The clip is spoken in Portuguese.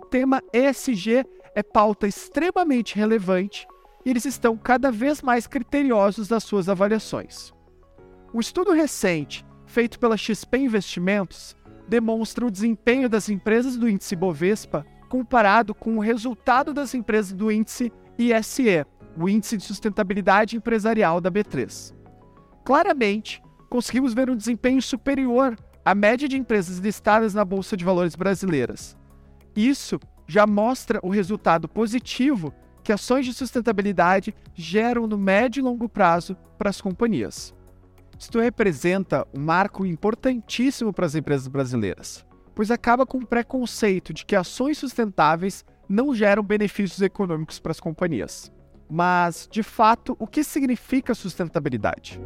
tema ESG é pauta extremamente relevante e eles estão cada vez mais criteriosos nas suas avaliações. Um estudo recente, feito pela XP Investimentos, demonstra o desempenho das empresas do índice Bovespa comparado com o resultado das empresas do índice ISE, o Índice de Sustentabilidade Empresarial da B3. Claramente, conseguimos ver um desempenho superior à média de empresas listadas na Bolsa de Valores brasileiras. Isso já mostra o resultado positivo que ações de sustentabilidade geram no médio e longo prazo para as companhias. Isto representa um marco importantíssimo para as empresas brasileiras, pois acaba com o preconceito de que ações sustentáveis não geram benefícios econômicos para as companhias. Mas, de fato, o que significa sustentabilidade?